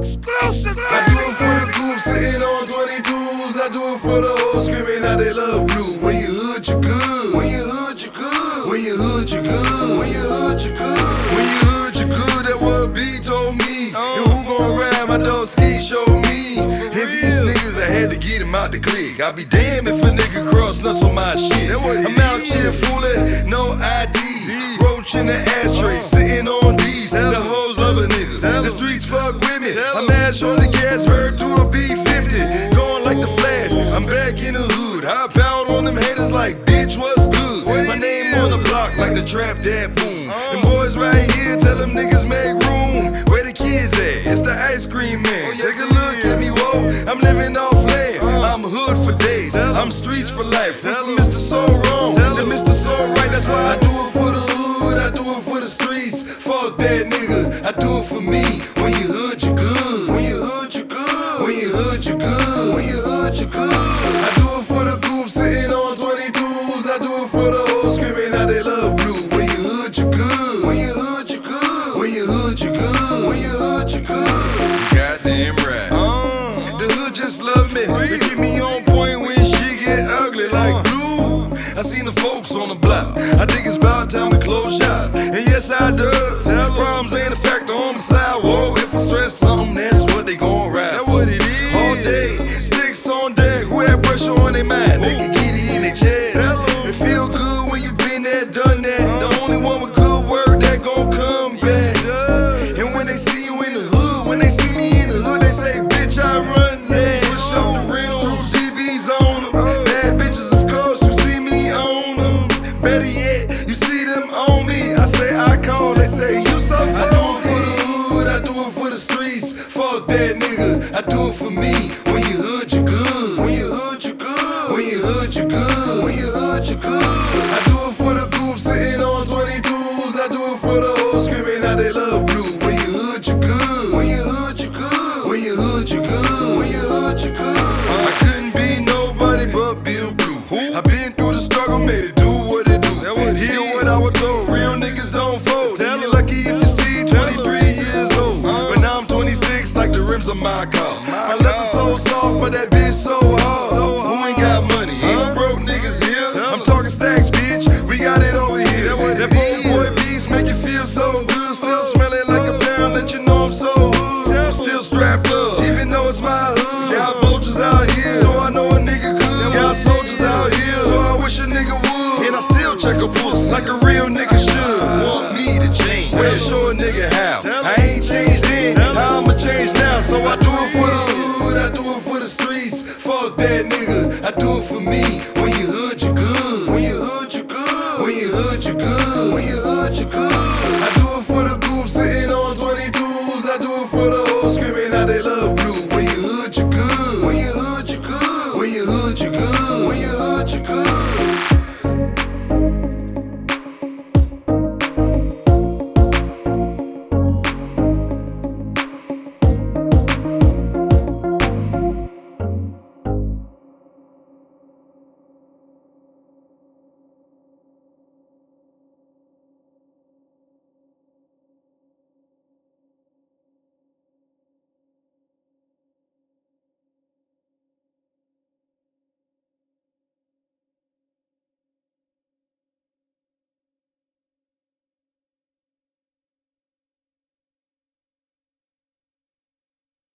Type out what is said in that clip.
Exclusive. I do it for the group sitting on 22s. I do it for the hoes screaming out they love blue. When you hood, you good. When you hood, you good. When you hood, you good. When you hood, you good. When you hood, you good. That what B told me. And who gon' ride my dog ski show to out the clique. I be damned if a nigga cross nuts on my shit. I'm out here fooling, no ID. Roach in the ashtray, sitting on D's. The hoes love a nigga. The streets fuck with me. I mash on the gas, heard through a B50. Going like the flash, I'm back in the hood. Hop out on them haters like, bitch, what's good? My name on the block like the trap that boom. And boys right here, tell them niggas make room. Where the kids at? It's the ice cream man. Take a look at me, whoa. I'm living off land. Hood for days. I'm streets for life. Tell Mr. So wrong. To Mr. So right. That's why I do it for the hood. I do it for the streets. Fuck that nigga. I do it for me. When you hood, you good. When you hood, you good. When you hood, you good. When you hood, you good. And yes, I do. That nigga, I do it for me. When you hood, you good. When you hood, you good. When you hood, you good. When you hood, you good. I do it for the group sitting on 22s. I do it for the hoes screaming out they love rims on my car. My leather so soft, but that bitch so hard. Who ain't got money? Ain't no broke niggas here. I'm talking stacks, bitch. We got it over here. That boy boy beats make you feel so good. Still smelling like a pound, let you know I'm so hood. I'm still strapped up, even though it's my hood. Got vultures out here, so I know a nigga could. Got soldiers out here, so I wish a nigga would. And I still check a pussy like a real So I do it for the hood, I do it for the streets. Fuck that nigga, I do it for me. When you hood, you good. When you hood, you good. When you hood, you good. When you hood, you good. I do it for the group sitting on 22s. I do it for the